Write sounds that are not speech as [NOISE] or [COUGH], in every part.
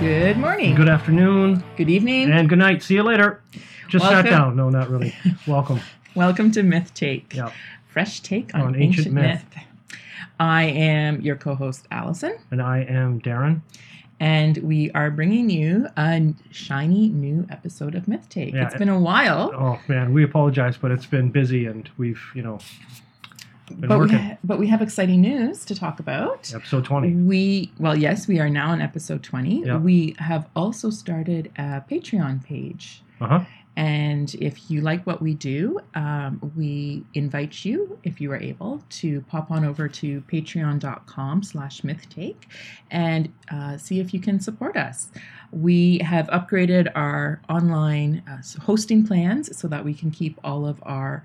Good morning. Good afternoon Good evening. and good night. See you later. Just Welcome. sat down. No, not really. [LAUGHS] Welcome. Welcome to Myth Take. Yeah. Fresh take on, On ancient, ancient myth. myth. I am your co-host Alison, And I am Darrin. And we are bringing you a shiny new episode of Myth Take. Yeah. It's been a while, Oh man, we apologize, but it's been busy and we've, you know, been but we, working. ha- but we have exciting news to talk about. Episode 20. We well, yes, we are now on episode twenty. Yeah. We have also started a Patreon page. Uh huh. And if you like what we do, um, we invite you, if you are able, to pop on over to patreon.com slash mythtake and uh, see if you can support us. We have upgraded our online uh, hosting plans so that we can keep all of our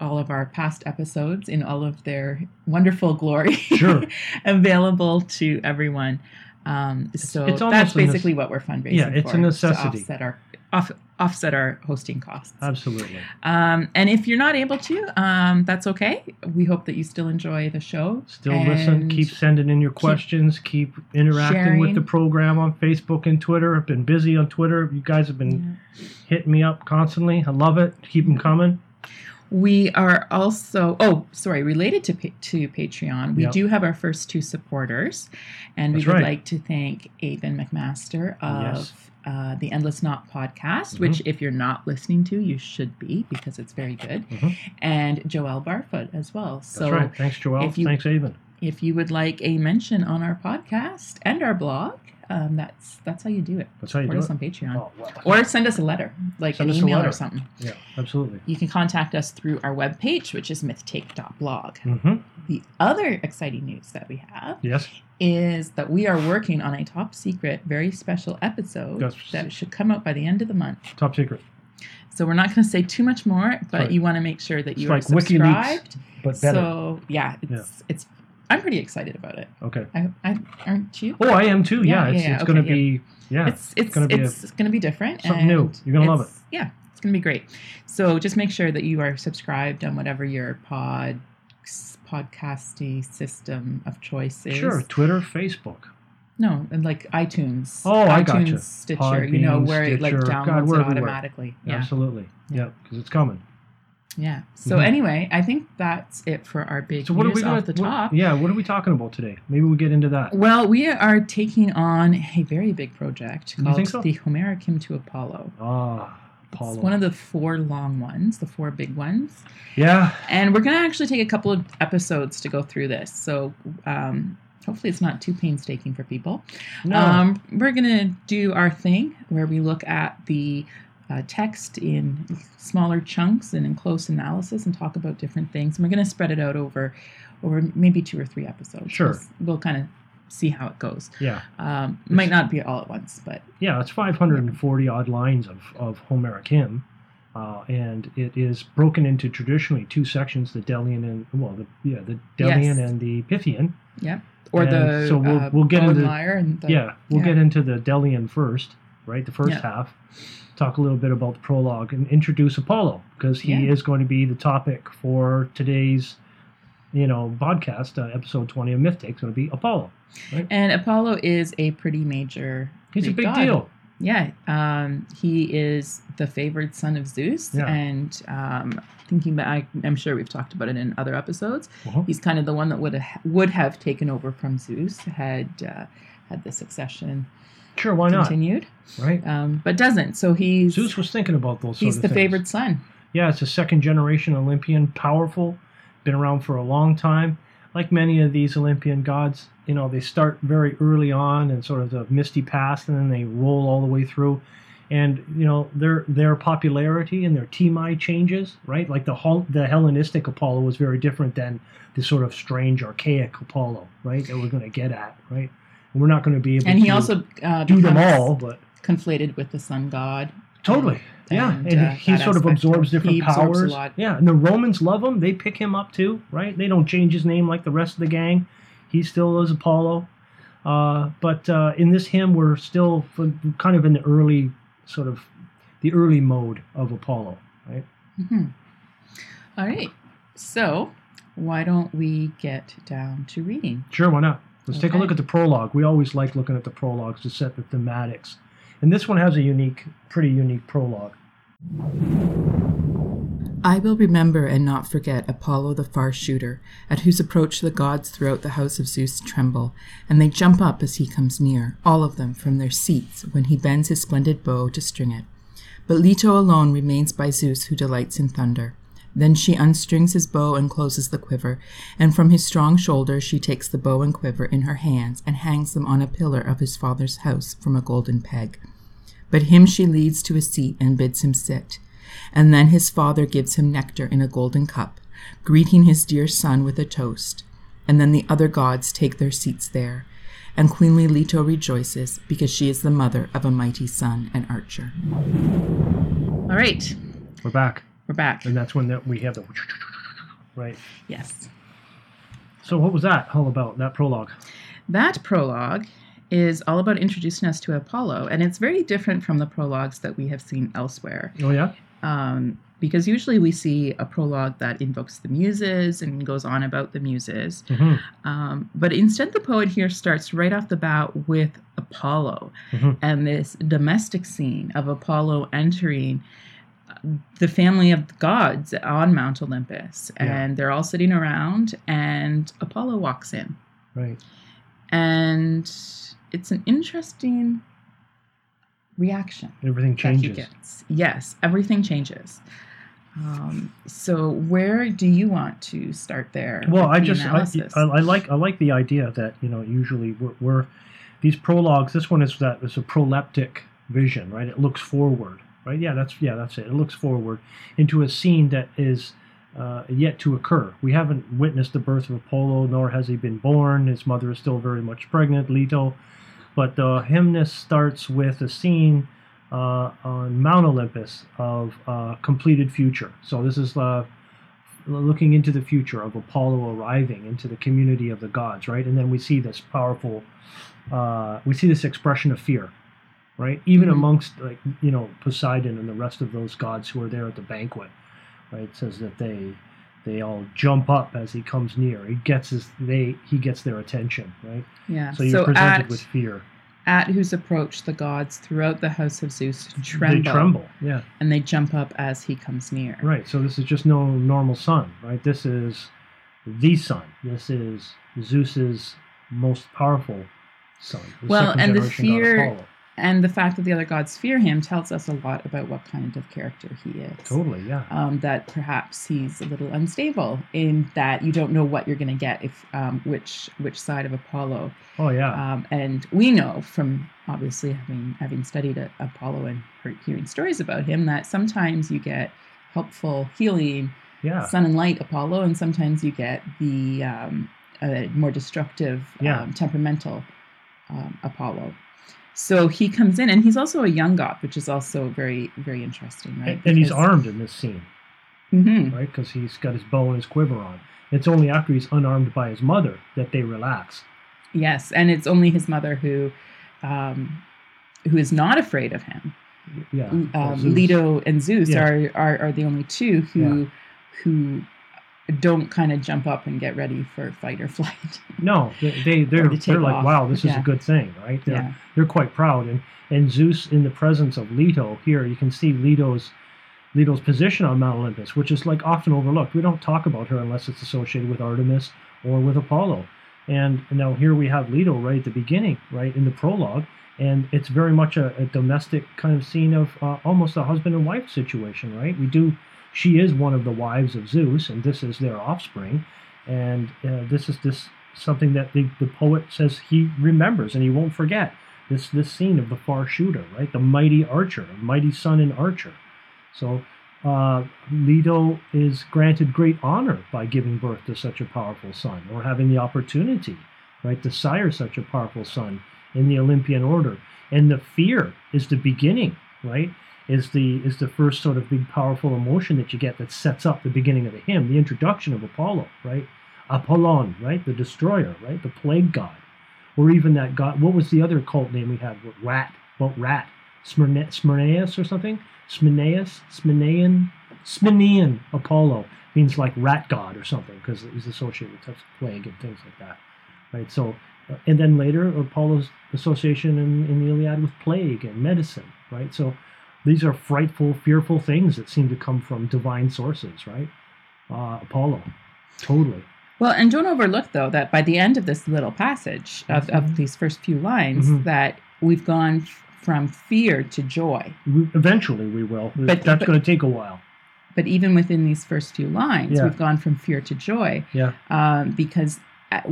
all of our past episodes in all of their wonderful glory [LAUGHS] Sure. available to everyone. Um, so it's that's a basically what we're fundraising Yeah, it's a for, to necessity. offset our off, offset our hosting costs. Absolutely. Um, and if you're not able to, um, that's okay. We hope that you still enjoy the show. Still listen. Keep sending in your questions. Keep interacting with the program on Facebook and Twitter. I've been busy on Twitter. You guys have been hitting me up constantly. I love it. Keep them coming. We are also oh sorry related to to Patreon. We Yep. do have our first two supporters, and That's we would right. like to thank Aven McMaster of Yes. uh, the Endless Knot podcast, Mhm. which if you're not listening to, you should be because it's very good, Mhm. and Joelle Barfoot as well. That's right. Thanks, Joel. you- Thanks, Aven. if you would like a mention on our podcast and our blog, um, that's that's how you do it. That's how you Support do us it. on Patreon. Oh, well. Or send us a letter, like Send an email or something. yeah, absolutely. You can contact us through our webpage, which is mythtake.blog. hmm The other exciting news that we have Yes. is that we are working on a top secret, very special episode Yes. that should come out by the end of the month. Top secret. So we're not going to say too much more, but right. you want to make sure that It's you like are WikiLeaks, subscribed. But better. So yeah, it's it's. I'm pretty excited about it. okay. I, I aren't you? Oh, I am too. Yeah, Yeah, it's, yeah, it's okay, going to yeah. be yeah. it's it's gonna be a- it's going to be different. something new. You're gonna love it. Yeah, it's going to be great. So just make sure that you are subscribed on whatever your pod podcasty system of choice is. Sure, Twitter, Facebook. No, and like iTunes. Oh, I iTunes, gotcha. Stitcher. you know Podbean, where it like downloads God, it automatically. Yeah, Absolutely. Yeah, because it's coming. Yeah. So Mhm. anyway, I think that's it for our big So what are we going off the to top. Yeah, what are we talking about today? Maybe we get into that. Well, we are taking on a very big project You called so? the Homeric Hymn to Apollo. Ah, Apollo. It's one of the four long ones, the four big ones. yeah, And we're going to actually take a couple of episodes to go through this. So um, hopefully it's not too painstaking for people. no, Um, we're going to do our thing where we look at the uh, text in smaller chunks and in close analysis and talk about different things. And we're going to spread it out over over maybe two or three episodes. Sure. We'll, we'll kind of see how it goes. yeah, Um, might not be all at once, but yeah. It's 540 odd lines of of Homeric hymn, uh, and it is broken into traditionally two sections: the Delian and well, the yeah, the Delian Yes. and the Pythian. yeah. Or And the so we'll- uh, we'll get into- the, yeah, we'll yeah. get into the Delian first, right? The first Yeah. half. Talk a little bit about the prologue and introduce Apollo because he Yeah. is going to be the topic for today's, you know, podcast uh, episode twenty of Myth. It's going to be Apollo. And Apollo is a pretty major. He's a big god. deal. Yeah, um, he is the favored son of Zeus, Yeah. and um, thinking that I, I'm sure we've talked about it in other episodes. Uh-huh. He's kind of the one that would have, would have taken over from Zeus had uh, had the succession Sure, why not? continued, Right? um, but doesn't. So he's Zeus was thinking about those. Sort he's the things. favored son. Yeah, it's a second generation Olympian, powerful, been around for a long time. Like many of these Olympian gods, you know, they start very early on and sort of the misty past, and then they roll all the way through. And you know their their popularity and their timai changes, right? Like the the Hellenistic Apollo was very different than the sort of strange archaic Apollo, right? That we're going to get at, right? And we're not going to be able And to he also uh, do them all, but conflated with the sun god. Totally. yeah, And, and uh, he sort of absorbs different absorbs powers. lot. Yeah, and the Romans love him. They pick him up too, right? They don't change his name like the rest of the gang. He still is Apollo. Uh, but uh, in this hymn, we're still kind of in the early sort of the early mode of Apollo, right? hmm All right. So, why don't we get down to reading? Sure, why not? Let's take a look at the prologue. We always like looking at the prologues to set the thematics. And this one has a unique, pretty unique prologue. I will remember and not forget Apollo the far shooter, at whose approach the gods throughout the house of Zeus tremble, and they jump up as he comes near, all of them from their seats, when he bends his splendid bow to string it. But Leto alone remains by Zeus, who delights in thunder. Then she unstrings his bow and closes the quiver, and from his strong shoulder she takes the bow and quiver in her hands and hangs them on a pillar of his father's house from a golden peg. But him she leads to a seat and bids him sit. And then his father gives him nectar in a golden cup, greeting his dear son with a toast. And then the other gods take their seats there, and queenly Leto rejoices because she is the mother of a mighty son and archer. All right, We're back. We're back. And that's when that we have the right. Yes. So what was that all about? That prologue. That prologue is all about introducing us to Apollo, and it's very different from the prologues that we have seen elsewhere. Oh yeah. um, because usually we see a prologue that invokes the muses and goes on about the muses. hmm Um, but instead, the poet here starts right off the bat with Apollo Mhm. and this domestic scene of Apollo entering the family of the gods on Mount Olympus. Yeah. And they're all sitting around, and Apollo walks in. Right. And it's an interesting reaction Everything changes. Yes, everything changes. Um, so where do you want to start there? Well, I the just I. I, I like I like the idea that you know usually we're, we're these prologues. This one is that it's a proleptic vision, right? It looks forward, right? Yeah, that's yeah, that's it. It looks forward into a scene that is uh, yet to occur. We haven't witnessed the birth of Apollo, nor has he been born. His mother is still very much pregnant, Leto. But the hymnist starts with a scene uh, on Mount Olympus of uh, completed future. So this is uh, looking into the future of Apollo arriving into the community of the gods, right? And then we see this powerful, uh, we see this expression of fear, right? Even Mhm. amongst like you know Poseidon and the rest of those gods who are there at the banquet, right? It says that they they all jump up as he comes near. He gets his they he gets their attention, right? yeah. So you're presented at, with fear. at whose approach the gods throughout the house of Zeus tremble, They tremble, yeah. and they jump up as he comes near. Right. So this is just no normal sun, right? This is the sun. This is Zeus's most powerful son. Well, and the fear-. And the fact that the other gods fear him tells us a lot about what kind of character he is. Totally, yeah. um, that perhaps he's a little unstable in that you don't know what you're going to get if um, which which side of Apollo. Oh yeah. Um, and we know from obviously having having studied a- Apollo and hearing stories about him that sometimes you get helpful healing yeah. sun and light Apollo, and sometimes you get the um, uh, more destructive Yeah. um, temperamental um, Apollo. So he comes in, and he's also a young god, which is also very, very interesting, right? And, and he's armed in this scene, hmm right? Because he's got his bow and his quiver on. It's only after he's unarmed by his mother that they relax. Yes, and it's only his mother who, um, who is not afraid of him. Yeah. um, well, Zeus. Leto and Zeus Yeah. are, are are the only two who who don't kind of jump up and get ready for fight or flight. [LAUGHS] No, they, they they're they're like, off. wow, this is Yeah. a good thing, right? They're, yeah, they're quite proud and and Zeus in the presence of Leto here you can see Leto's Leto's position on Mount Olympus which is like often overlooked we don't talk about her unless it's associated with Artemis or with Apollo and now here we have Leto right at the beginning right in the prologue and it's very much a, a domestic kind of scene of uh, almost a husband and wife situation right we do she is one of the wives of Zeus and this is their offspring and uh, this is this something that the, the poet says he remembers and he won't forget this this scene of the far shooter, right? The mighty archer, mighty son and archer. So uh, Leto is granted great honor by giving birth to such a powerful son, or having the opportunity, right, to sire such a powerful son in the Olympian order. And the fear is the beginning, right? Is the is the first sort of big powerful emotion that you get that sets up the beginning of the hymn, the introduction of Apollo, right? Apollon, right, the destroyer, right, the plague god or even that god. What was the other cult name we had? What, Rat? Well, Rat. Smyrna, Smyrnaeus or something? Smyrnaeus? Smyrnaean? Smyrnaean Apollo means like rat god or something because it was associated with types of plague and things like that, right? So, and then later Apollo's association in, in the Iliad with plague and medicine, right? So, these are frightful, fearful things that seem to come from divine sources, right? Uh, Apollo, totally. Well, and don't overlook though that by the end of this little passage of, Mm-hmm. of these first few lines, Mhm. that we've gone f- from fear to joy. We, eventually, we will. But- That's but- going to take a while. But even within these first few lines, Yeah. we've gone from fear to joy Yeah. um, because a-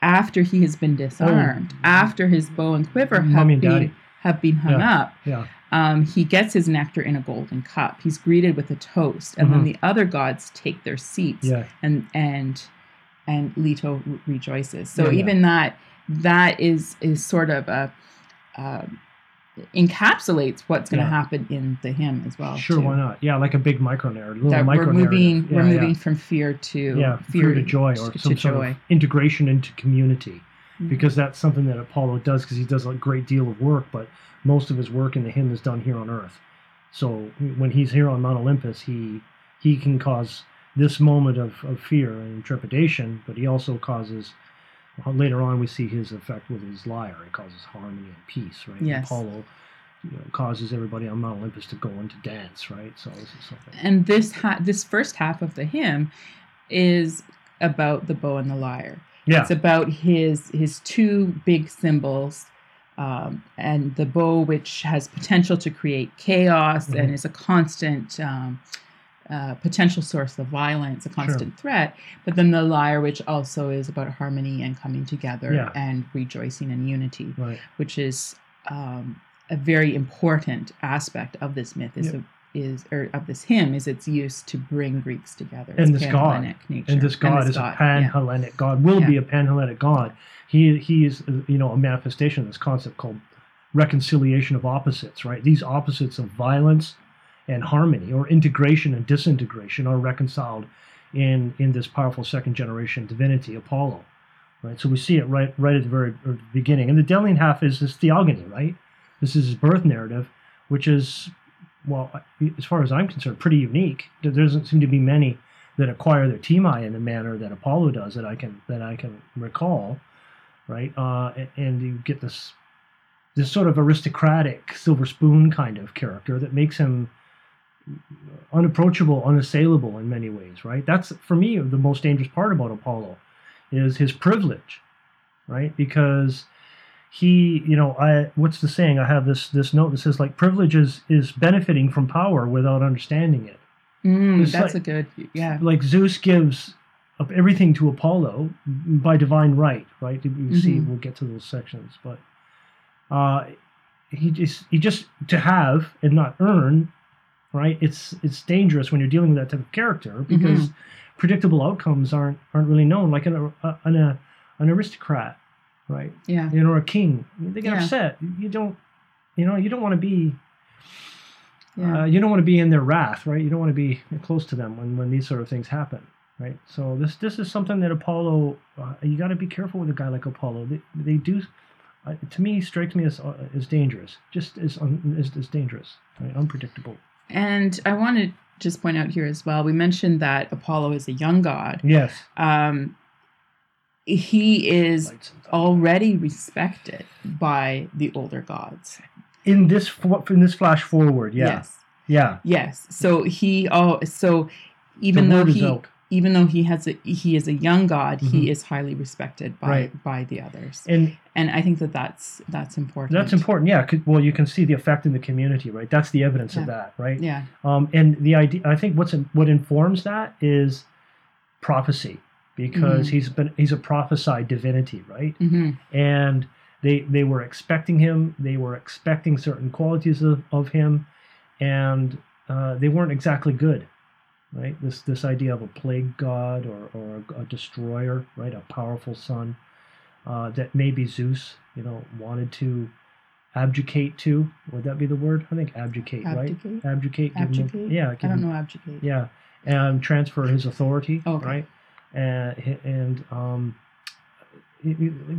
after he has been disarmed, Oh. after his bow and quiver have Mommy and been, have been hung Yeah. up, Yeah. Um, he gets his nectar in a golden cup. He's greeted with a toast, and then Mhm. the other gods take their seats, Yeah. and and and Leto re- rejoices. So Yeah, yeah. even that that is is sort of a um, encapsulates what's going to Yeah. happen in the hymn as well. Sure, too. why not? Yeah, like a big micro narrative, little That micro we're moving, we're moving yeah. from fear to yeah, fear, to joy or to some sort joy. of integration into community Mhm. because that's something that Apollo does because he does a great deal of work, but most of his work in the hymn is done here on Earth. So when he's here on Mount Olympus, he he can cause this moment of, of fear and trepidation, but he also causes later on we see his effect with his lyre. He causes harmony and peace, right? Yes. Apollo you know, causes everybody on Mount Olympus to go into dance, right? So this is something. and this ha- this first half of the hymn is about the bow and the lyre. Yeah, It's about his his two big symbols, um, and the bow, which has potential to create chaos and Mhm. is a constant um, uh, potential source of violence, a constant threat. But then the lyre, which also is about harmony and coming together Yeah. and rejoicing in unity, right. which is um, a very important aspect of this myth. Is Yep. Is or of this hymn is its use to bring Greeks together. And this God. Nature. and this god is a pan-Hellenic god. Will be a pan-Hellenic god. He he is you know a manifestation of this concept called reconciliation of opposites. Right, these opposites of violence and harmony, or integration and disintegration, are reconciled in in this powerful second generation divinity Apollo. Right, so we see it right right at the very beginning. And the Delian half is this theogony. Right, this is his birth narrative, which is well, as far as I'm concerned, pretty unique. There doesn't seem to be many that acquire their timai in the manner that Apollo does that I can that I can recall, right? Uh, and, and you get this this sort of aristocratic silver spoon kind of character that makes him unapproachable, unassailable in many ways, right? That's for me the most dangerous part about Apollo is his privilege, right? Because he, you know, I what's the saying? I have this this note that says like privilege is is benefiting from power without understanding it Mm, that's like- a good, yeah. like Zeus gives up everything to Apollo by divine right, right? You see, Mhm. we'll get to those sections, but uh, he just he just to have and not earn, right? It's it's dangerous when you're dealing with that type of character because predictable outcomes aren't aren't really known. Like an a, an, a, an aristocrat, right? Yeah. You know, or a king, they get Yeah. upset. You don't, you know, you don't want to be Yeah. uh, you don't want to be in their wrath, right? You don't want to be close to them when, when these sort of things happen, right? So this this is something that Apollo, uh, you got to be careful with a guy like Apollo. They, they do, uh, to me, strikes me as uh, as dangerous, just as un, as, as dangerous, right? Unpredictable. and I want to just point out here as well. We mentioned that Apollo is a young god. Yes. Um, he is Lights and thunder. already respected by the older gods. In this in this flash forward, yeah, Yes. yeah. Yes. So he oh so even though he out. even though he has a he is a young god, Mhm. he is highly respected by Right. by the others. and And I think that that's that's important. that's important. Yeah. 'cause- Well, you can see the effect in the community, right? That's the evidence of that, right? Yeah. Um, and the idea, I think, what's what informs that is prophecy, because Mhm. he's been he's a prophesied divinity, right? hmm And they they were expecting him, they were expecting certain qualities of, of him, and uh, they weren't exactly good, right? This this idea of a plague god or or a, a destroyer, right? A powerful son uh, that maybe Zeus, you know, wanted to abdicate to. Would that be the word? I think abdicate, right? Abdicate? Abdicate. him- Abdicate? yeah. I don't him- know abdicate. yeah, and transfer his authority, Okay. right? And and um,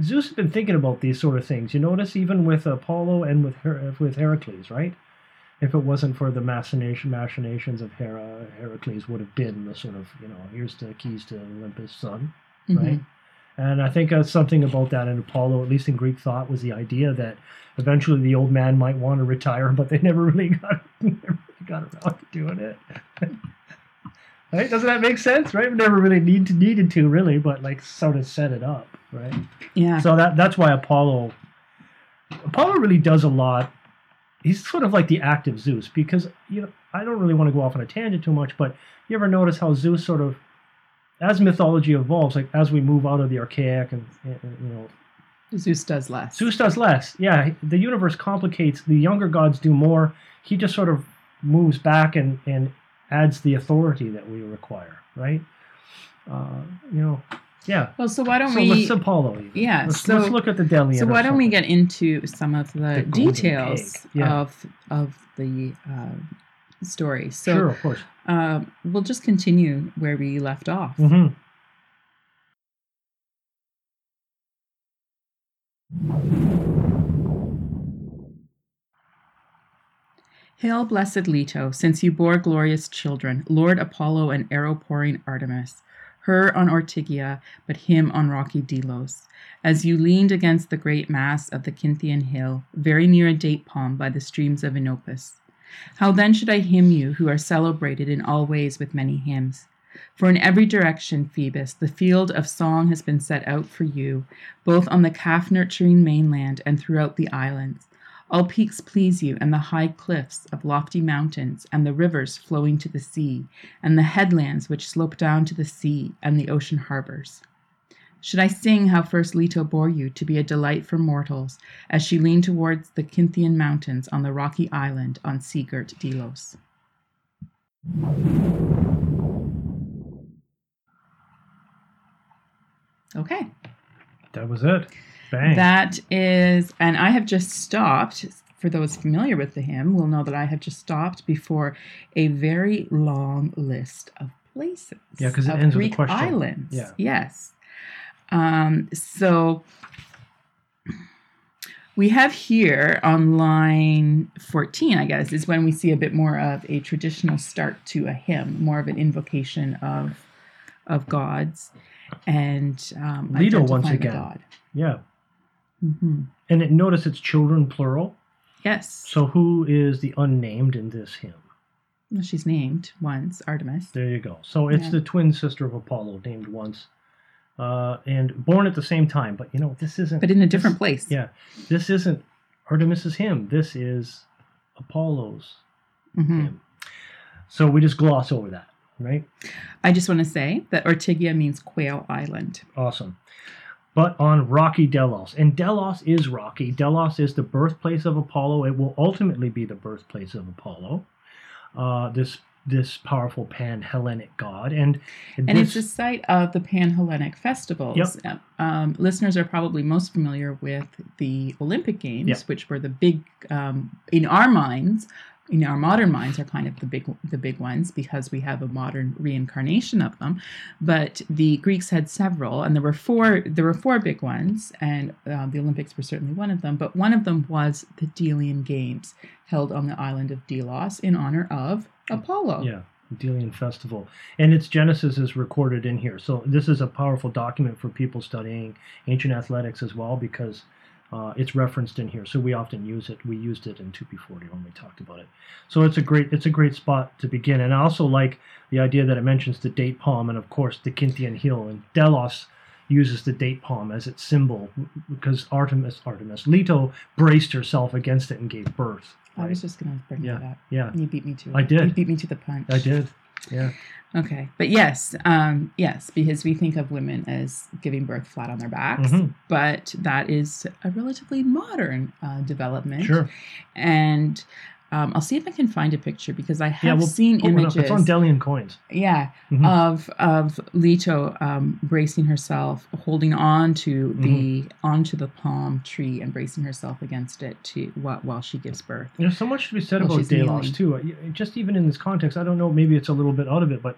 Zeus has been thinking about these sort of things. You notice even with Apollo and with Her- with Heracles, right? If it wasn't for the machination machinations of Hera, Heracles would have been the sort of you know here's the keys to Olympus' son, Mhm. right? And I think that's something about that in Apollo, at least in Greek thought, was the idea that eventually the old man might want to retire, [LAUGHS] but they never really got [LAUGHS] never really got around to doing it. [LAUGHS] right? Doesn't that make sense? Right? We never really need to needed to really, but like sort of set it up, right? Yeah. So that that's why Apollo Apollo really does a lot. He's sort of like the active Zeus because you know I don't really want to go off on a tangent too much, but you ever notice how Zeus sort of as mythology evolves, like as we move out of the archaic and, and you know Zeus does less. Zeus does less. Yeah, the universe complicates. The younger gods do more. He just sort of moves back and, and adds the authority that we require, right? Uh, you know, yeah. Well, so why don't so we? let's Apollo. even. yeah, Let's, so- let's look at the Delian. So why don't we get into some of the, The details yeah. of of the uh, story? So sure, of course. um, we'll just continue where we left off. hmm Hail, blessed Leto, since you bore glorious children, Lord Apollo and arrow pouring Artemis, her on Ortygia, but him on rocky Delos. As you leaned against the great mass of the Cynthian hill, very near a date palm by the streams of Inopus. How then should I hymn you, who are celebrated in all ways with many hymns? For in every direction, Phoebus, the field of song has been set out for you, both on the calf nurturing mainland and throughout the islands. All peaks please you, and the high cliffs of lofty mountains, and the rivers flowing to the sea, and the headlands which slope down to the sea, and the ocean harbors. Should I sing how first Leto bore you to be a delight for mortals, as she leaned towards the Cynthian mountains on the rocky island on sea-girt Delos? Okay. That was it. That is, and I have just stopped. For those familiar with the hymn, will know that I have just stopped before a very long list of places. Yeah, 'cause it ends with a Greek question. islands. Yeah. Yes. Um, so we have here on line 14, I guess, is when we see a bit more of a traditional start to a hymn, more of an invocation of of gods and um, Leto once again. God. yeah. Hmm And it, notice it's children plural. Yes. So who is the unnamed in this hymn? Well, she's named once, Artemis. There you go. So it's Yeah. the twin sister of Apollo, named once, uh, and born at the same time. But you know, this isn't. But in a different this- place. Yeah, this isn't Artemis's hymn. This is Apollo's hmm hymn. So we just gloss over that, right? I just want to say that Ortygia means quail island. Awesome. But on rocky Delos, and Delos is rocky. Delos is the birthplace of Apollo. It will ultimately be the birthplace of Apollo. Uh, this this powerful pan Hellenic god, and And this, it's the site of the Pan Hellenic festivals. Um, listeners are probably most familiar with the Olympic Games, Yep. which were the big, um, in our minds, in our modern minds, are kind of the big, the big ones because we have a modern reincarnation of them. But the Greeks had several, and there were four. There were four big ones, and uh, the Olympics were certainly one of them. But one of them was the Delian Games, held on the island of Delos in honor of Apollo. Yeah, Delian Festival. And its genesis is recorded in here. So this is a powerful document for people studying ancient athletics as well because uh, it's referenced in here. So we often use it. We used it in 2P40 when we talked about it. So it's a great it's a great spot to begin. And I also like the idea that it mentions the date palm and of course the Cynthian hill and Delos uses the date palm as its symbol because Artemis Artemis Leto braced herself against it and gave birth. I was just going to bring Yeah. that up. Yeah, You beat me to it. I did. You beat me to the punch. I did. Yeah. Okay. But yes, um, yes, because we think of women as giving birth flat on their backs, Mhm. but that is a relatively modern uh, development. Sure. And um, I'll see if I can find a picture because I have Yeah, we'll seen images. It's on Delian coins. yeah, Mhm. of of Leto um, bracing herself, holding on to the Mm-hmm. onto the palm tree and bracing herself against it to while, while she gives birth. There's so much to be said Well, about Delos too. Uh, Just even in this context, I don't know. Maybe it's a little bit out of it, but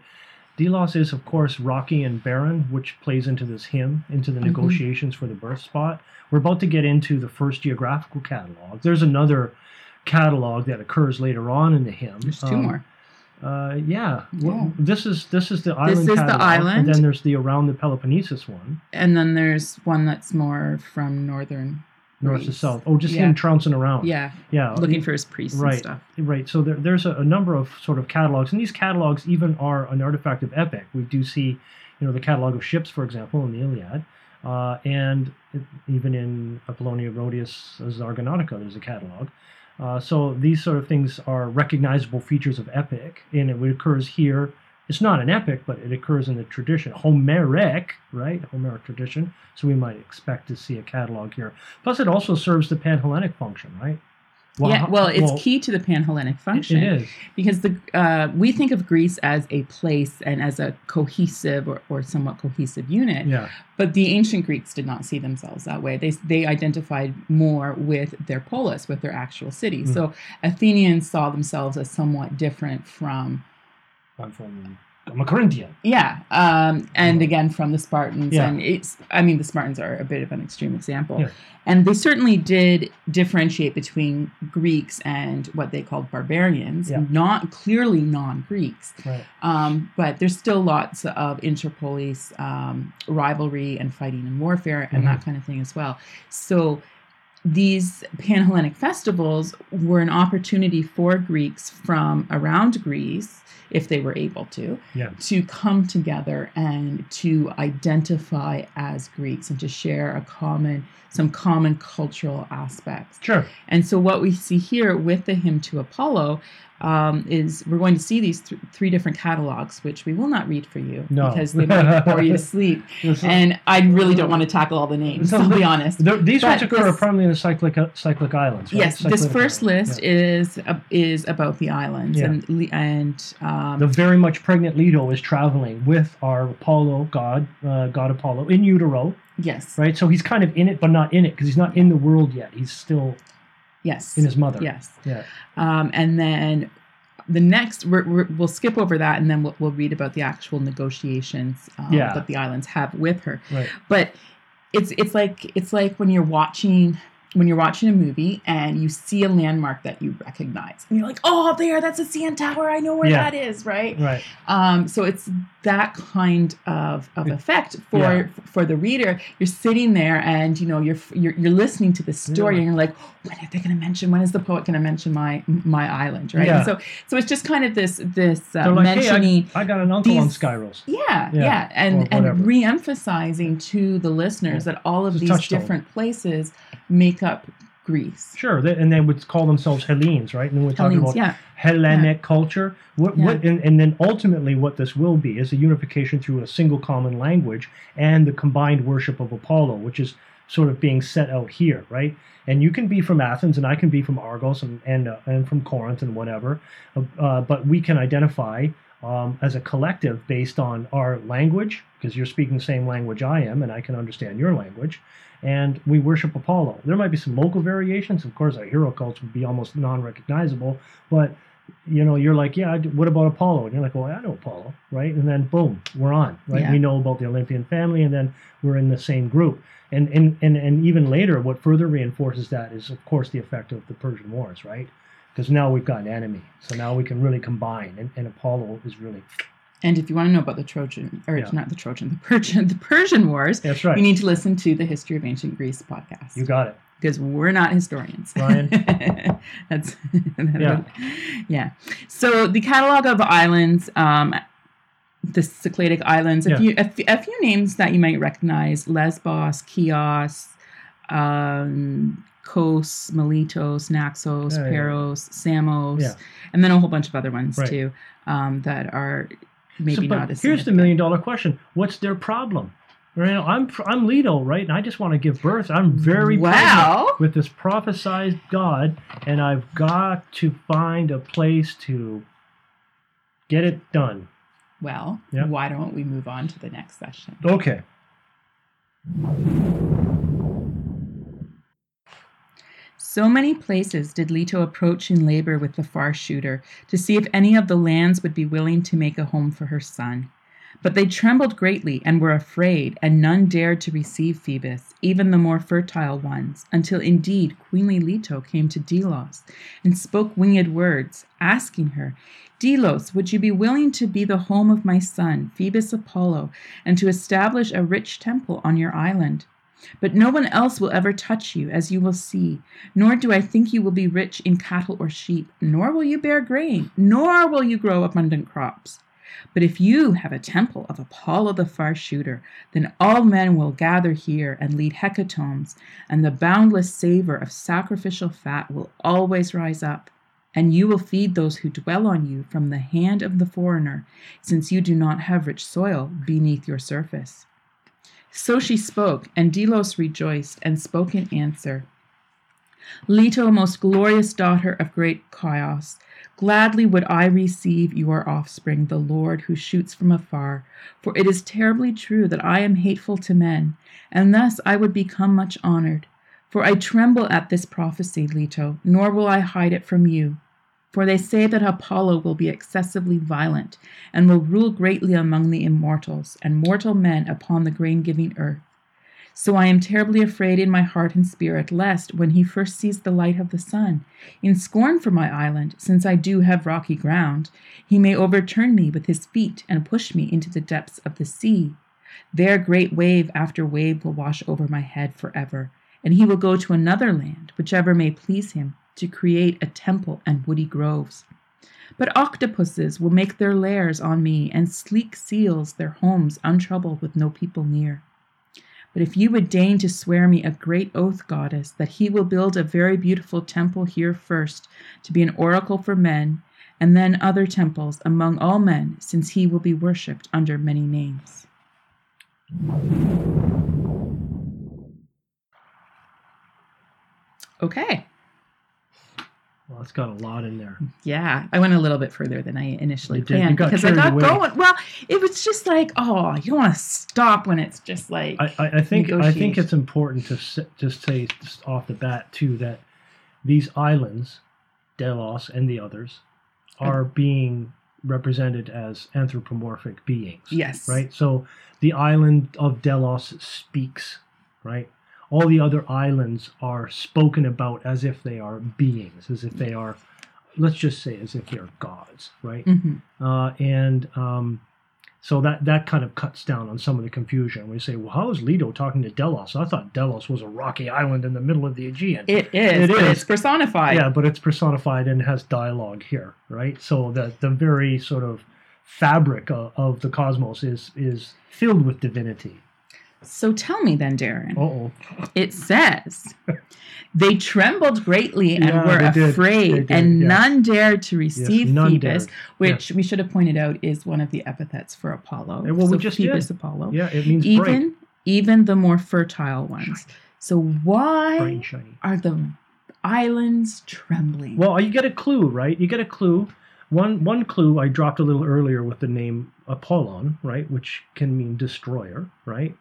Delos is, of course, rocky and barren, which plays into this hymn, into the Mhm. negotiations for the birth spot. We're about to get into the first geographical catalog. There's another catalog that occurs later on in the hymn. There's two Um, more. Uh, yeah. Well. This is this is the island. This is the island. and then there's the around the Peloponnesus one, And then there's one that's more from northern. north to south. Oh, just Yeah. him trouncing around. Yeah, yeah. looking for his priests right. and stuff. Right. So there, there's a, a number of sort of catalogs, and these catalogs even are an artifact of epic. We do see, you know, the catalog of ships, for example, in the Iliad, uh, and even in Apollonius Rhodius' Argonautica, there's a catalog. Uh, so these sort of things are recognizable features of epic, and it occurs here. It's not an epic, but it occurs in the tradition, Homeric, right? Homeric tradition. So we might expect to see a catalog here. Plus, it also serves the Panhellenic function, right? Yeah, well, it's well, key to the Panhellenic function. It is. because the uh, we think of Greece as a place and as a cohesive or, or somewhat cohesive unit, Yeah. but the ancient Greeks did not see themselves that way. They they identified more with their polis, with their actual city. Mm. So Athenians saw themselves as somewhat different from I'm a Corinthian. yeah, um, and again from the Spartans. Yeah. And it's I mean the Spartans are a bit of an extreme example. Yeah. And they certainly did differentiate between Greeks and what they called barbarians, Yeah. not clearly non-Greeks. Right. Um, but there's still lots of interpolis um, rivalry and fighting and warfare and Mm-hmm. that kind of thing as well. So these Panhellenic festivals were an opportunity for Greeks from around Greece, if they were able to, Yeah. to come together and to identify as Greeks and to share a common, some common cultural aspects. Sure. And so, what we see here with the hymn to Apollo um, is we're going to see these th- three different catalogs, which we will not read for you No. because they might bore you to [LAUGHS] sleep. And I really don't want to tackle all the names. So I'll be honest. the- these ones but occur this- primarily in the cyclic cyclic islands. Right? Yes, this first islands, list yeah. is uh, is about the islands Yeah. and and um, The very much pregnant Leto is traveling with our Apollo god, uh, god Apollo, in utero, yes, right? So he's kind of in it, but not in it because he's not in the world yet. He's still yes, in his mother. yes. Yeah. Um, and then the next, we're, we're, we'll skip over that, and then we'll, we'll read about the actual negotiations um, Yeah. that the islands have with her. Right. But it's it's like it's like when you're watching when you're watching a movie and you see a landmark that you recognize, and you're like, "Oh, there, that's a CN Tower. I know where Yeah. that is." Right. Right. Um, so it's that kind of, of effect for yeah. for the reader. You're sitting there and you know you're you're, you're listening to the story Yeah. and you're like, when are they going to mention? When is the poet going to mention my my island? Right. Yeah. And so so it's just kind of this this uh, like, mentioning. hey, I, I got an uncle on these- Skyros. yeah, Yeah, and and re-emphasizing to the listeners that all of these different places make up Greece. Sure, and they would call themselves Hellenes, right? And we're talking about yeah, Hellenic culture. What, Yeah. what, and, and then ultimately, what this will be is a unification through a single common language and the combined worship of Apollo, which is sort of being set out here, right? And you can be from Athens, and I can be from Argos, and and, uh, and from Corinth, and whatever, uh, uh, but we can identify um, as a collective based on our language, because you're speaking the same language I am, and I can understand your language. And we worship Apollo. There might be some local variations. Of course, our hero cults would be almost non-recognizable, but you know, you're like, yeah, what about Apollo? And you're like, well, I know Apollo, right? And then boom, we're on, right? Yeah. We know about the Olympian family, and then we're in the same group. And and and and even later, what further reinforces that is, of course, the effect of the Persian Wars, right? Because now we've got an enemy, so now we can really combine, and, and Apollo is really and if you want to know about the Trojan or Yeah. not the Trojan, [LAUGHS] the Persian, the Persian Wars, that's right. you need to listen to the History of Ancient Greece podcast. You got it. because we're not historians. Ryan? [LAUGHS] That's [LAUGHS] Yeah. yeah. So the catalog of islands, um, the Cycladic islands, a Yeah. few a, few- a few names that you might recognize: Lesbos, Chios, um, Kos, Miletos, Naxos, yeah. Paros, Samos, Yeah. and then a whole bunch of other ones Right. too um, that are maybe So, but not as. here's the million dollar question: What's their problem? Right? now, I'm I'm Leto, right? And I just want to give birth. I'm very Wow. with this prophesied God, and I've got to find a place to get it done. Well, Yeah. why don't we move on to the next session? Okay. So many places did Leto approach in labor with the far shooter to see if any of the lands would be willing to make a home for her son. But they trembled greatly and were afraid, and none dared to receive Phoebus, even the more fertile ones, until indeed queenly Leto came to Delos and spoke winged words, asking her, Delos, would you be willing to be the home of my son, Phoebus Apollo, and to establish a rich temple on your island? But no one else will ever touch you, as you will see, nor do I think you will be rich in cattle or sheep, nor will you bear grain, nor will you grow abundant crops. But if you have a temple of Apollo the far shooter, then all men will gather here and lead hecatombs, and the boundless savor of sacrificial fat will always rise up. And you will feed those who dwell on you from the hand of the foreigner, since you do not have rich soil beneath your surface. So she spoke, and Delos rejoiced and spoke in answer. Leto, most glorious daughter of great Coeus, Gladly would I receive your offspring, the Lord who shoots from afar, for it is terribly true that I am hateful to men, and thus I would become much honored. For I tremble at this prophecy, Leto, nor will I hide it from you. For they say that Apollo will be excessively violent, and will rule greatly among the immortals, and mortal men upon the grain giving earth. So I am terribly afraid in my heart and spirit, lest, when he first sees the light of the sun, in scorn for my island, since I do have rocky ground, he may overturn me with his feet and push me into the depths of the sea. There great wave after wave will wash over my head forever, and he will go to another land, whichever may please him, to create a temple and woody groves. But octopuses will make their lairs on me, and sleek seals their homes untroubled with no people near. But if you would deign to swear me a great oath, goddess, that he will build a very beautiful temple here first, to be an oracle for men, and then other temples among all men, since he will be worshipped under many names. Okay. Well, it's got a lot in there. Yeah, I went a little bit further than I initially You planned because I got away. going. Well, it was just like, oh, you don't want to stop when it's just like, I, I, I think I think it's important to just say just off the bat too that these islands, Delos and the others, are being represented as anthropomorphic beings. yes, Right. So the island of Delos speaks. Right. All the other islands are spoken about as if they are beings, as if they are, let's just say, as if they are gods. Right hmm uh, and um, so that that kind of cuts down on some of the confusion. We say, well, how is Leto talking to Delos? I thought Delos was a rocky island in the middle of the Aegean. It is. It is. It's personified. yeah, but it's personified and has dialogue here, right? So that the very sort of fabric of, of the cosmos is is filled with divinity. So tell me then, Darrin. Oh. It says, they trembled greatly and Yeah, were they did. afraid, did, and yes. none dared to receive none Phoebus, dared. which we should have pointed out is one of the epithets for Apollo. Yeah, well, we just Phoebus did. Apollo. Yeah, it means even bright, even the more fertile ones. So why bright and shiny. are the islands trembling? Well, you get a clue, right? You get a clue. One one clue I dropped a little earlier with the name Apollon, right, which can mean destroyer, right?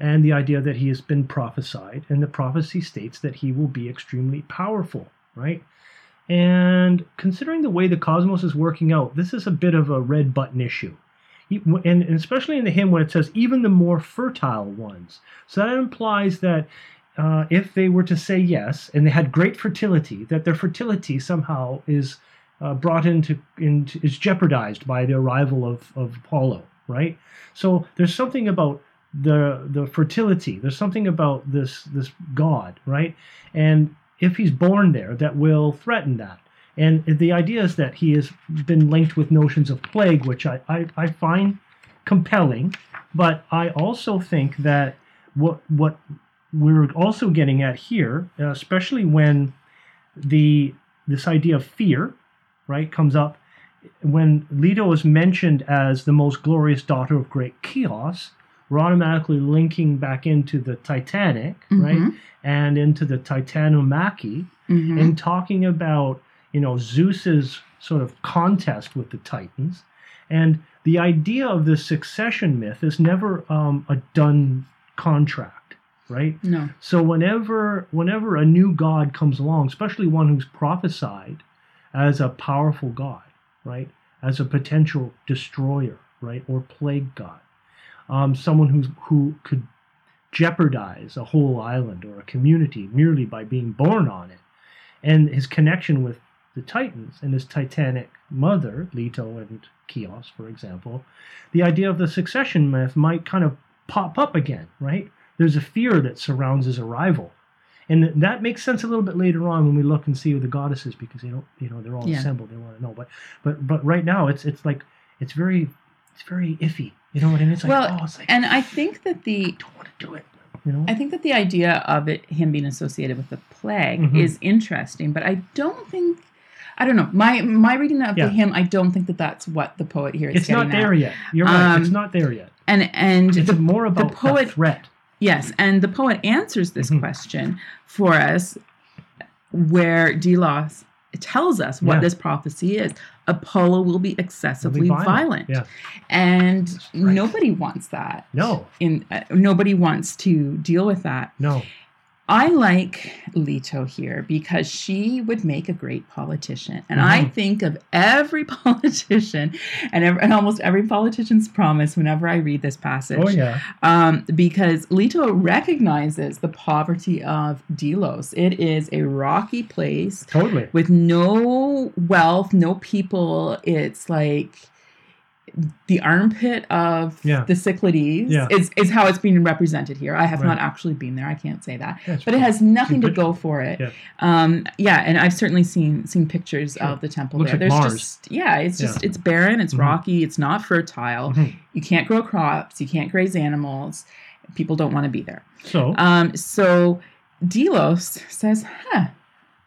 And the idea that he has been prophesied, and the prophecy states that he will be extremely powerful, right? And considering the way the cosmos is working out, this is a bit of a red button issue. And and especially in the hymn when it says even the more fertile ones. So that implies that uh, if they were to say yes and they had great fertility, that their fertility somehow is uh, brought into, into is jeopardized by the arrival of, of Apollo, right? So there's something about the the fertility. There's something about this this god, right? And if he's born there, that will threaten that. And the idea is that he has been linked with notions of plague, which I, I, I find compelling. But I also think that what what we're also getting at here, especially when the this idea of fear, right, comes up when Leto is mentioned as the most glorious daughter of great Coeus, we're automatically linking back into the Titanic, right, Mhm. and into the Titanomachy, Mhm. and talking about you know Zeus's sort of contest with the Titans, and the idea of the succession myth is never um, a done contract, right? no. So whenever whenever a new god comes along, especially one who's prophesied as a powerful god, right, as a potential destroyer, right, or plague god, um, someone who's who could jeopardize a whole island or a community merely by being born on it, and his connection with the Titans and his Titanic mother, Leto and Coeus, for example, the idea of the succession myth might kind of pop up again, right? There's a fear that surrounds his arrival. And that makes sense a little bit later on when we look and see who the goddesses because they don't, you know, they're all Yeah. assembled. They want to know, but, but, but right now it's it's like it's very, it's very iffy. You know what I mean? It's like, Well, oh, it's like And I think that the I don't want to do it. You know? I think that the idea of it him being associated with the plague Mhm. is interesting, but I don't think I don't know. My my reading of Yeah. the hymn, I don't think that that's what the poet here is it's not there at. yet. You're right. it's Um, not there yet. And and It's the, more about the poet- threat. yes, and the poet answers this Mhm. question for us, where Delos tells us what Yeah. this prophecy is. Apollo will be excessively violent. violent, Yeah. and right. nobody wants that. No, In uh, nobody wants to deal with that. no. I like Leto here because she would make a great politician. And I Mhm. think of every [LAUGHS] politician and, ev and almost every politician's promise whenever I read this passage. Oh yeah. Um, because Leto recognizes the poverty of Delos. It is a rocky place Totally. with no wealth, no people. It's like the armpit of Yeah. the Cyclades Yeah. is, is how it's being represented here. I have Right. not actually been there. I can't say that. Yeah, But it has nothing to go for it. Yeah. Um, yeah, and I've certainly seen seen pictures Sure. of the temple Looks there. like There's Mars. just yeah, it's just it's barren, it's Mhm. rocky, it's not fertile. Mhm. You can't grow crops, you can't graze animals. People don't want to be there. So Um, so Delos says, "Huh,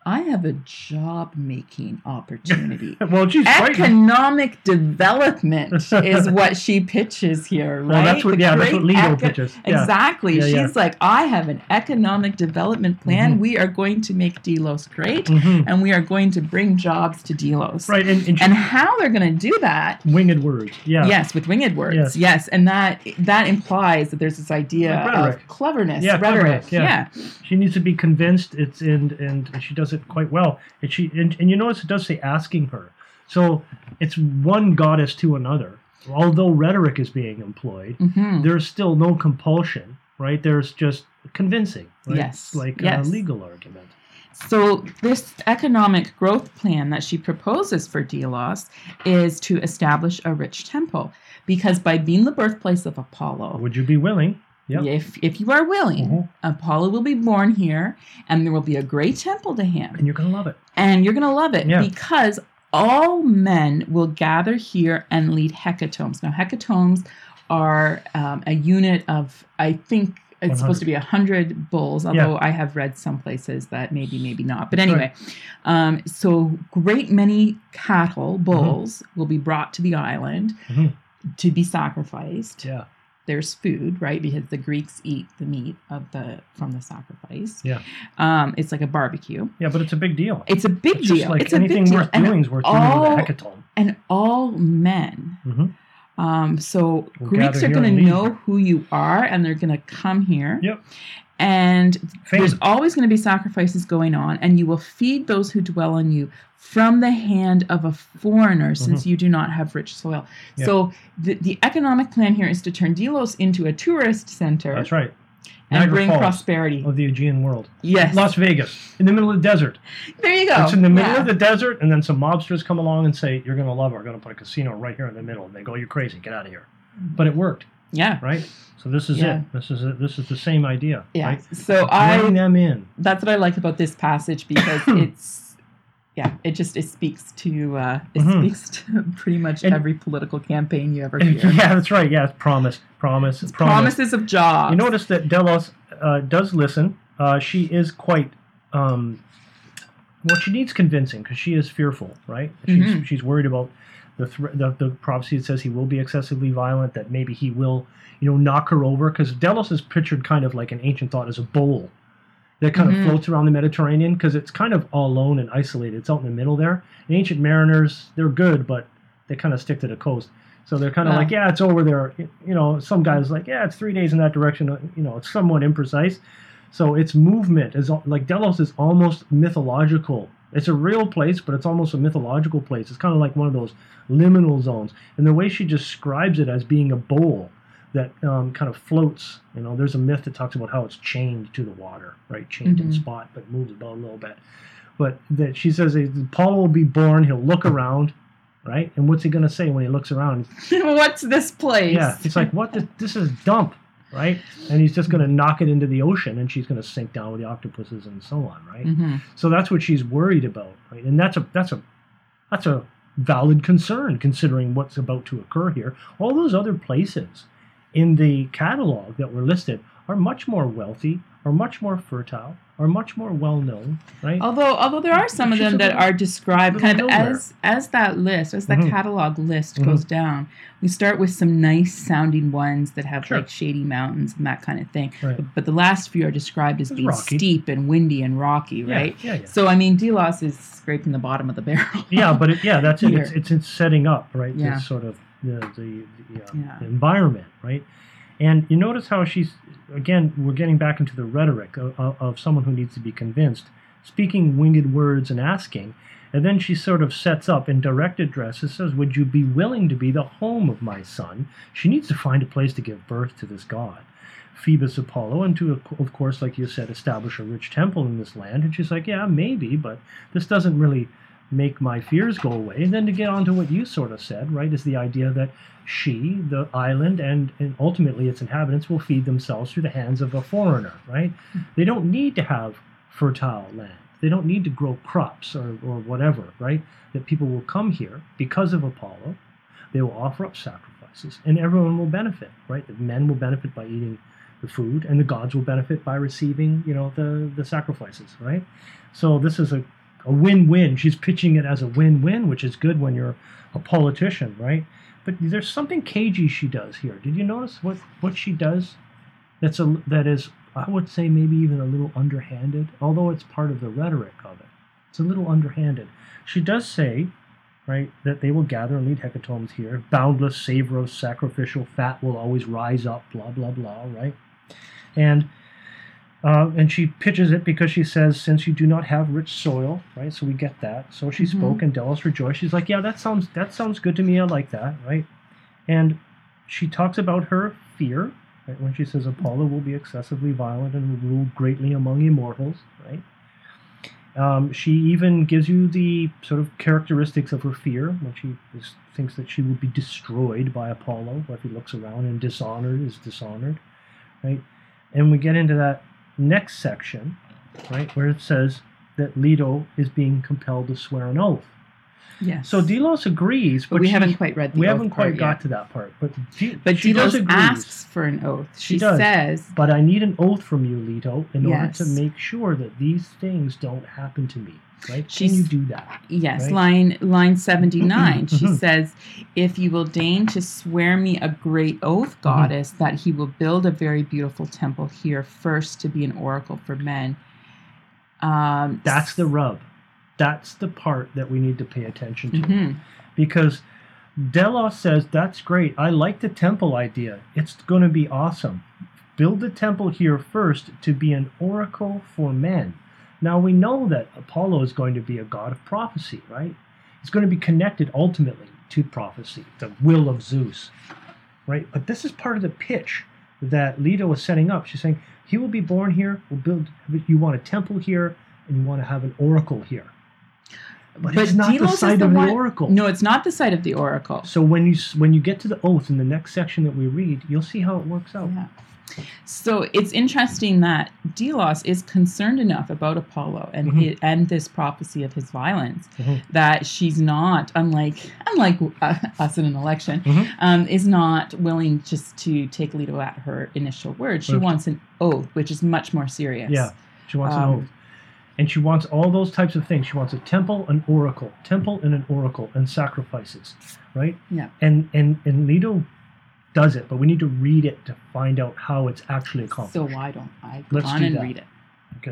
I have a job making opportunity." [LAUGHS] well, she's frightened. Economic development [LAUGHS] is what she pitches here, right? Well, that's what The yeah, that's what eco- pitches. Yeah. Exactly. Yeah, She's like, I have an economic development plan. Mhm. We are going to make Delos great, Mhm. and we are going to bring jobs to Delos. Right, and, and, And how they're going to do that? winged words. Yeah. Yes, with winged words. Yes. Yes. and that that implies that there's this idea Like of cleverness, Yeah, rhetoric. cleverness, yeah. She needs to be convinced. It's and and she does it quite well. And she and, and you notice it does say asking her. So it's one goddess to another. Although rhetoric is being employed, Mhm. there's still no compulsion, right? There's just convincing. Right? Yes, like yes. a legal argument. So, this economic growth plan that she proposes for Delos is to establish a rich temple. Because by being the birthplace of Apollo, Would you be willing? Yep. if, if you are willing, Mhm. Apollo will be born here and there will be a great temple to him. And you're gonna love it. And you're going to love it Yeah. because all men will gather here and lead hecatombs. Now, hecatombs are um, a unit of, I think, it's supposed to be 100 bulls, although I have read some places that maybe, maybe not. But That's anyway, um, so great many cattle, bulls, will be brought to the island Mhm. to be sacrificed Yeah. There's food, right? Because the Greeks eat the meat of the from the sacrifice. Yeah. Um, it's like a barbecue. Yeah, but it's a big deal. It's a big It's deal. just like it's a anything big deal. worth And, doing is worth doing all- with a hecatomb. and all men. Mhm. Um, so Will Greeks are going to know who you are, and they're going to come here. Yep. And there's always going to be sacrifices going on, and you will feed those who dwell on you from the hand of a foreigner, since you do not have rich soil. Mm-hmm. So the, the economic plan here is to turn Delos into a tourist center That's right. and Niagara bring Falls prosperity. of the Aegean world. Yes. Las Vegas, in the middle of the desert. there you go. It's in the middle Yeah. of the desert, and then some mobsters come along and say, "You're going to love it. We're going to put a casino right here in the middle." And they go, "You're crazy. Get out of here." But it worked, Yeah. right? So this is Yeah. it. This is it. This is the same idea. Yeah. Right? So Bring I them in. that's what I like about this passage because [COUGHS] it's yeah, it just it speaks to uh it Mhm. speaks to [LAUGHS] pretty much And- every political campaign you ever [LAUGHS] hear. yeah, that's right. Yeah, promise, promise, promise. Promises of jobs. You notice that Delos uh, does listen. Uh, she is quite. Um, well, she needs convincing because she is fearful, right? She's Mhm. she's worried about the, thr the the prophecy that says he will be excessively violent. That maybe he will, you know, knock her over. Because Delos is pictured kind of like an ancient thought as a bowl that kind Mhm. of floats around the Mediterranean because it's kind of all alone and isolated. It's out in the middle there. And ancient mariners, they're good, but they kind of stick to the coast. So they're kind of Wow. like, yeah, it's over there. You know, some guys like, yeah, it's three days in that direction. You know, it's somewhat imprecise. So its movement is like Delos is almost mythological It's a real place, but it's almost a mythological place. It's kind of like one of those liminal zones. And the way she describes it as being a bowl that um, kind of floats, you know, there's a myth that talks about how it's chained to the water, right? Chained in Mhm. spot, but moves about a little bit. But that she says Apollo will be born, he'll look around, right? And what's he going to say when he looks around? [LAUGHS] What's this place? Yeah, it's like, what? This, this is dump, right? And he's just going to knock it into the ocean, and she's going to sink down with the octopuses and so on, right? Mhm. So that's what she's worried about, right? And that's a that's a that's a valid concern considering what's about to occur here. All those other places in the catalog that were listed are much more wealthy, are much more fertile, are much more well known, right? Although, although there are some of them that are described kind of nowhere. as as that list, as that Mhm. catalog list Mhm. goes down. We start with some nice sounding ones that have Sure. like shady mountains and that kind of thing. Right. But, but the last few are described as It's being rocky. steep and windy and rocky, right? Yeah, yeah. So I mean, Delos is scraping the bottom of the [LAUGHS] barrel. yeah, but it, yeah, that's it. It's, it's it's setting up right. Yeah. This sort of the the, the, uh, Yeah. the environment, right? And you notice how she's again. We're getting back into the rhetoric of, of, someone who needs to be convinced, speaking winged words and asking, and then she sort of sets up in direct address. It says, "Would you be willing to be the home of my son?" She needs to find a place to give birth to this god. Phoebus Apollo, and to, of course, like you said, establish a rich temple in this land. And she's like, yeah, maybe, but this doesn't really make my fears go away. And then to get on to what you sort of said, right, is the idea that she, the island, and, and ultimately its inhabitants will feed themselves through the hands of a foreigner, right? They don't need to have fertile land. They don't need to grow crops or, or whatever, right? That people will come here because of Apollo. They will offer up sacrifices, and everyone will benefit, right? The men will benefit by eating the food, and the gods will benefit by receiving, you know, the the sacrifices, right? So this is a, a win-win. She's pitching it as a win-win, which is good when you're a politician, right? But there's something cagey she does here. Did you notice what what she does? That's a that is I would say maybe even a little underhanded, although it's part of the rhetoric of it. It's a little underhanded. She does say, right, that they will gather and lead hecatombs here. Boundless, savorous, sacrificial fat will always rise up. Blah blah blah. Right, and uh, and she pitches it because she says, since you do not have rich soil, right? So we get that. So she Mhm. spoke, and Delos rejoiced. She's like, yeah, that sounds that sounds good to me. I like that, right? And she talks about her fear, right? When she says Apollo will be excessively violent and will rule greatly among immortals, right? Um, she even gives you the sort of characteristics of her fear when she is, thinks that she will be destroyed by Apollo. or If he looks around and dishonored is dishonored, right? And we get into that next section, right, where it says that Leto is being compelled to swear an oath. Yes. So Delos agrees, but, but we she- haven't quite read the we haven't quite got yet. to that part. But De- But she Delos asks for an oath. She She, does. says, But I need an oath from you, Leto, in order to make sure that these things don't happen to me. Right? She's- Can you do that? Yes, Right? line line 79. [LAUGHS] she says, If you will deign to swear me a great Mm-hmm. oath, goddess, that he will build a very beautiful temple here first to be an oracle for men. Um, That's the rub. That's the part that we need to pay attention to. Mhm. Because Delos says, That's great. I like the temple idea. It's going to be awesome. Build the temple here first to be an oracle for men. Now we know that Apollo is going to be a god of prophecy, right? It's going to be connected ultimately to prophecy, the will of Zeus, right? But this is part of the pitch that Leto is setting up. She's saying, He will be born here, we'll build, you want a temple here, and you want to have an oracle here. But, it's not Delos the is site of one- the oracle. No, it's not the site of the oracle. So when you when you get to the oath in the next section that we read, you'll see how it works out. Yeah. So it's interesting that Delos is concerned enough about Apollo and Mhm. hi- and this prophecy of his violence Mhm. that she's not, unlike unlike uh, [LAUGHS] us in an election, Mhm. um, is not willing just to take Leto at her initial word. She Right. wants an oath, which is much more serious. Yeah, she wants Um, an oath, and she wants all those types of things. She wants a temple, an oracle, temple, and an oracle, and sacrifices, right? Yeah. And and and Leto does it, but we need to read it to find out how it's actually accomplished. So why don't I go Let's on and that. read it? Okay.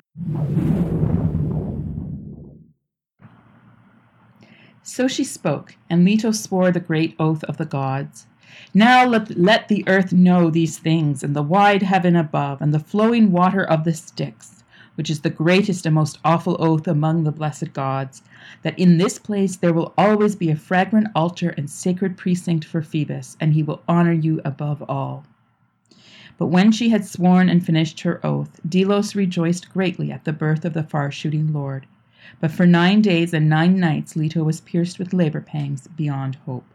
So she spoke, and Leto swore the great oath of the gods. Now let, let the earth know these things, and the wide heaven above, and the flowing water of the Styx. Which is the greatest and most awful oath among the blessed gods, that in this place there will always be a fragrant altar and sacred precinct for Phoebus, and he will honor you above all. But when she had sworn and finished her oath, Delos rejoiced greatly at the birth of the far shooting lord. But for nine days and nine nights Leto was pierced with labor pangs beyond hope.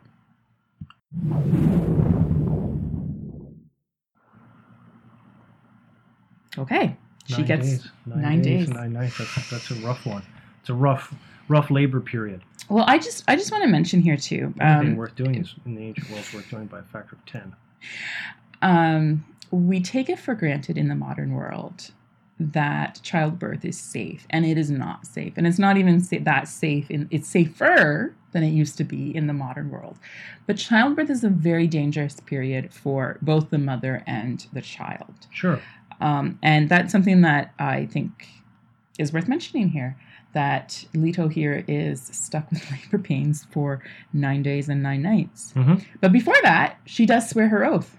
Okay, she gets days. Nine, nine days, days. nine nights. That's, that's a rough one. It's a rough, rough labor period. Well, I just I just want to mention here too. Um, worth doing is in the ancient world worth doing by a factor of ten. um, we take it for granted in the modern world that childbirth is safe, and it is not safe, and it's not even sa- that safe. In, it's safer than it used to be in the modern world, but childbirth is a very dangerous period for both the mother and the child. Sure. Um, and that's something that I think is worth mentioning here. That Leto here is stuck with [LAUGHS] labor pains for nine days and nine nights. hmm But before that, she does swear her oath.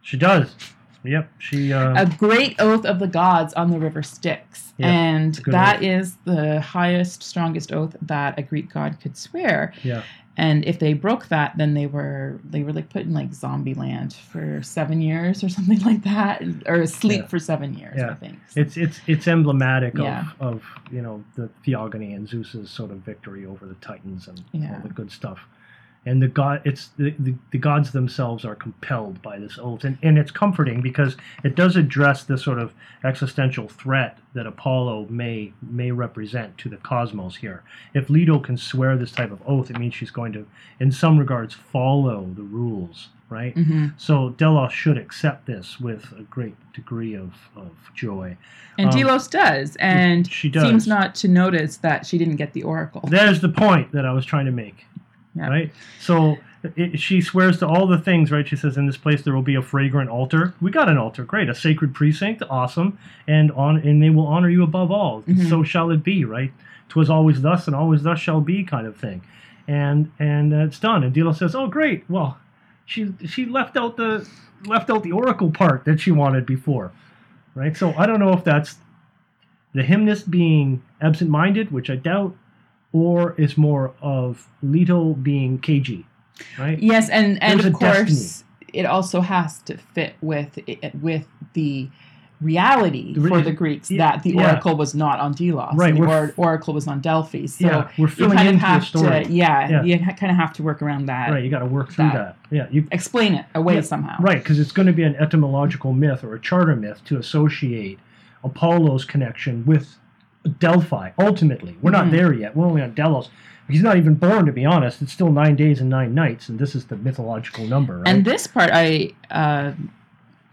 She does. Yep. She. Uh, A great oath of the gods on the river Styx. Yeah, and that oath. is the highest, strongest oath that a Greek god could swear. yeah. And if they broke that, then they were they were like put in like zombie land for seven years or [LAUGHS] something like that, or asleep Yeah. for seven years. Yeah. I think. It's it's it's emblematic Yeah. of, of you know the theogony and Zeus's sort of victory over the Titans and all the good stuff. And the god, it's the, the, the gods themselves are compelled by this oath, and, and it's comforting because it does address the sort of existential threat that Apollo may may represent to the cosmos here. If Leto can swear this type of oath, it means she's going to, in some regards, follow the rules, right? hmm So Delos should accept this with a great degree of, of joy. And Um, Delos does, and she does. seems not to notice that she didn't get the oracle. There's the point that I was trying to make. Yeah. Right? So it, she swears to all the things, right? She says, in this place there will be a fragrant altar. We got an altar, great. A sacred precinct, awesome. And on and they will honor you above all. Mhm. So shall it be, right? Twas always thus and always thus shall be kind of thing. And and uh, it's done. And Delos says, Oh great, well, she she left out the left out the oracle part that she wanted before. Right? So I don't know if that's the hymnist being absent minded, which I doubt, or it's more of Leto being cagey, right? Yes, and and There's of a destiny. course, it also has to fit with it, with the reality for the Greeks yeah, that the yeah. oracle was not on Delos. Right, The or, oracle was on Delphi. So yeah, we're you filling kind of have story. to, yeah, Yeah. you kind of have to work around that. Right, you got to work through that. that. Yeah, you Explain it away somehow. right because it's going to be an etymological myth or a charter myth to associate Apollo's connection with Delphi. Ultimately, we're not Mhm. there yet. We're only on Delos. He's not even born, to be honest. It's still nine days and nine nights, and this is the mythological number. Right? And this part, I uh,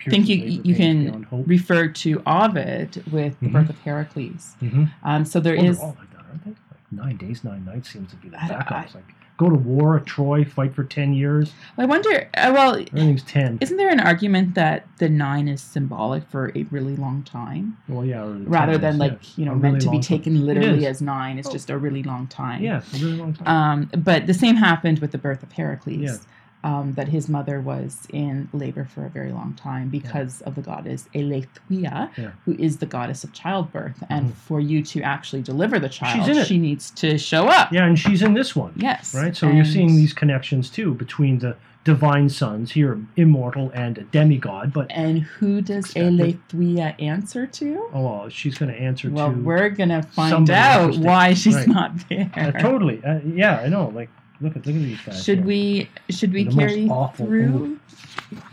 think you you can refer to Ovid with the Mhm. birth of Heracles. Mhm. Um, so there is all like that, aren't they? Like nine days, nine nights seems to be the don't- Like go to war, at Troy, fight for ten years. I wonder. Uh, well, Everything's ten. isn't there an argument that the nine is symbolic for a really long time, Well, yeah, rather than is, like yeah. you know A meant really to be time. taken literally as nine? It's Oh. just a really long time. Yeah, a really long time. Um, but the same happened with the birth of Heracles. Yeah. Um, that his mother was in labor for a very long time because of the goddess Eileithyia, Yeah. who is the goddess of childbirth. And Mhm. for you to actually deliver the child, she needs to show up. yeah, and she's in this one. Yes. Right? So you're seeing these connections too between the divine sons here, immortal and a demigod. But And who does. Eileithyia answer to? oh, well, she's going to answer Well, to. Well, we're gonna find out why she's Right. not there. Uh, totally. Uh, yeah, I know. Like, look at look at these guys. Should here. we should we The carry through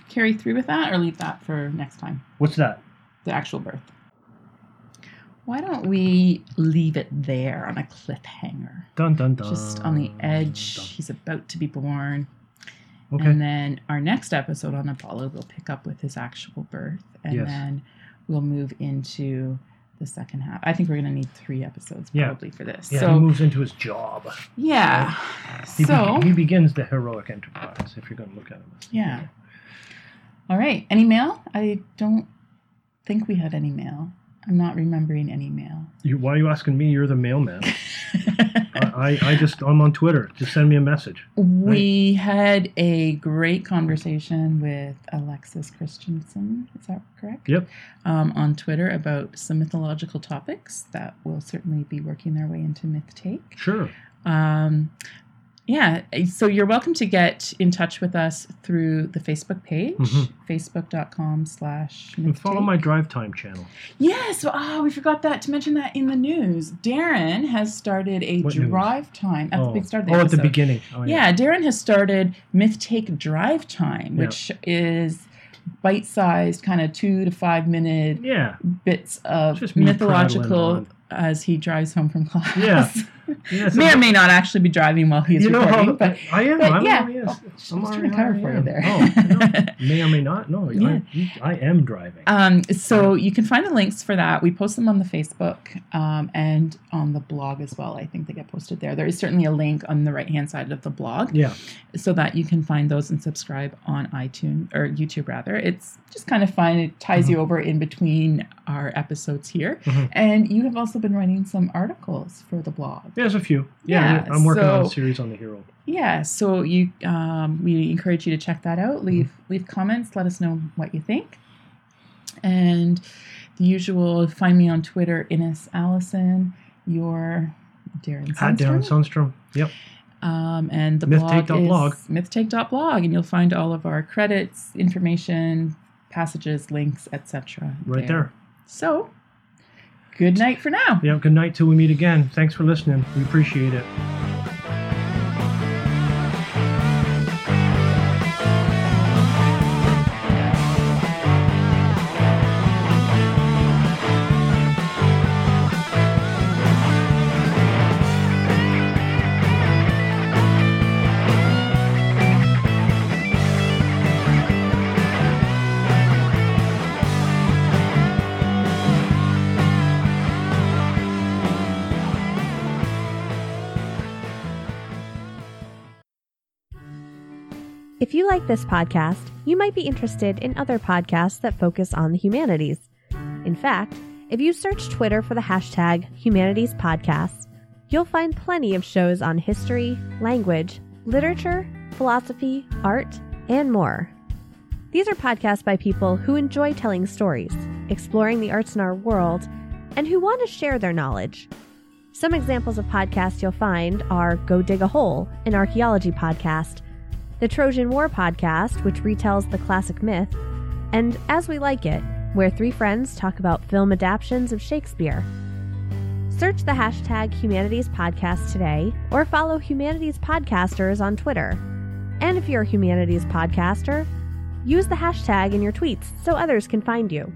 carry through with that or leave that for next time? What's that? The actual birth. Why don't we leave it there on a cliffhanger? Dun dun dun. Just on the edge. Dun. He's about to be born. Okay. And then our next episode on Apollo, we'll pick up with his actual birth. And Yes. then we'll move into the second half. I think we're going to need three episodes Yeah. probably for this. yeah, he moves into his job. yeah. He, be- So, he begins the heroic enterprise. If you're going to look at him. as- yeah. All right. Any mail? I don't think we had any mail. I'm not remembering any mail. You, why are you asking me? You're the mailman. [LAUGHS] I, I, just I'm on Twitter. Just send me a message. We had a great conversation with Alexis Christensen. Is that correct? Yep. Um, on Twitter about some mythological topics that will certainly be working their way into Myth Take. Sure. Um, yeah, so you're welcome to get in touch with us through the Facebook page, Mhm. facebook.com slash And follow my drive time channel. Yes, oh, we forgot that to mention that in the news. Darrin has started a What news? drive time at oh, the start of the oh at the beginning. Oh, Yeah, Darrin has started Myth Take Drive Time, Yeah. which is bite-sized, kind of two to five minute Yeah. bits of mythological as he drives home from class. Yeah. [LAUGHS] Yeah, may or may not actually be driving while he's you know recording, how but I am. but I'm yeah. Oh, just I'm trying to cover for you there. Oh, no. [LAUGHS] may or may not. No, Yeah. I, I am driving. Um, so you can find the links for that. We post them on the Facebook um, and on the blog as well. I think they get posted there. There is certainly a link on the right hand side of the blog yeah. so that you can find those and subscribe on iTunes or YouTube rather. It's just kind of fun. It ties you over in between our episodes here. Mhm. And you have also been writing some articles for the blog. There's a few. Yeah, Yeah, I'm working on a series on the hero. Yeah, so you um, we encourage you to check that out. Leave leave comments. Let us know what you think. And the usual, find me on Twitter, Innes Alison. Your Darrin Sunstrum. At Darrin Sunstrum. Yep. Um, and the blog is mythtake.blog, and you'll find all of our credits, information, passages, links, etc. Right there. So, good night for now. Yeah. Good night till we meet again. Thanks for listening. We appreciate it. Like this podcast, you might be interested in other podcasts that focus on the humanities. In fact, if you search Twitter for the hashtag Humanities Podcasts, you'll find plenty of shows on history, language, literature, philosophy, art, and more. These are podcasts by people who enjoy telling stories, exploring the arts in our world, and who want to share their knowledge. Some examples of podcasts you'll find are Go Dig a Hole, an archaeology podcast, the Trojan War podcast, which retells the classic myth, and As We Like It, where three friends talk about film adaptations of Shakespeare. Search the hashtag Humanities Podcast today or follow Humanities Podcasters on Twitter. And if you're a Humanities Podcaster, use the hashtag in your tweets so others can find you.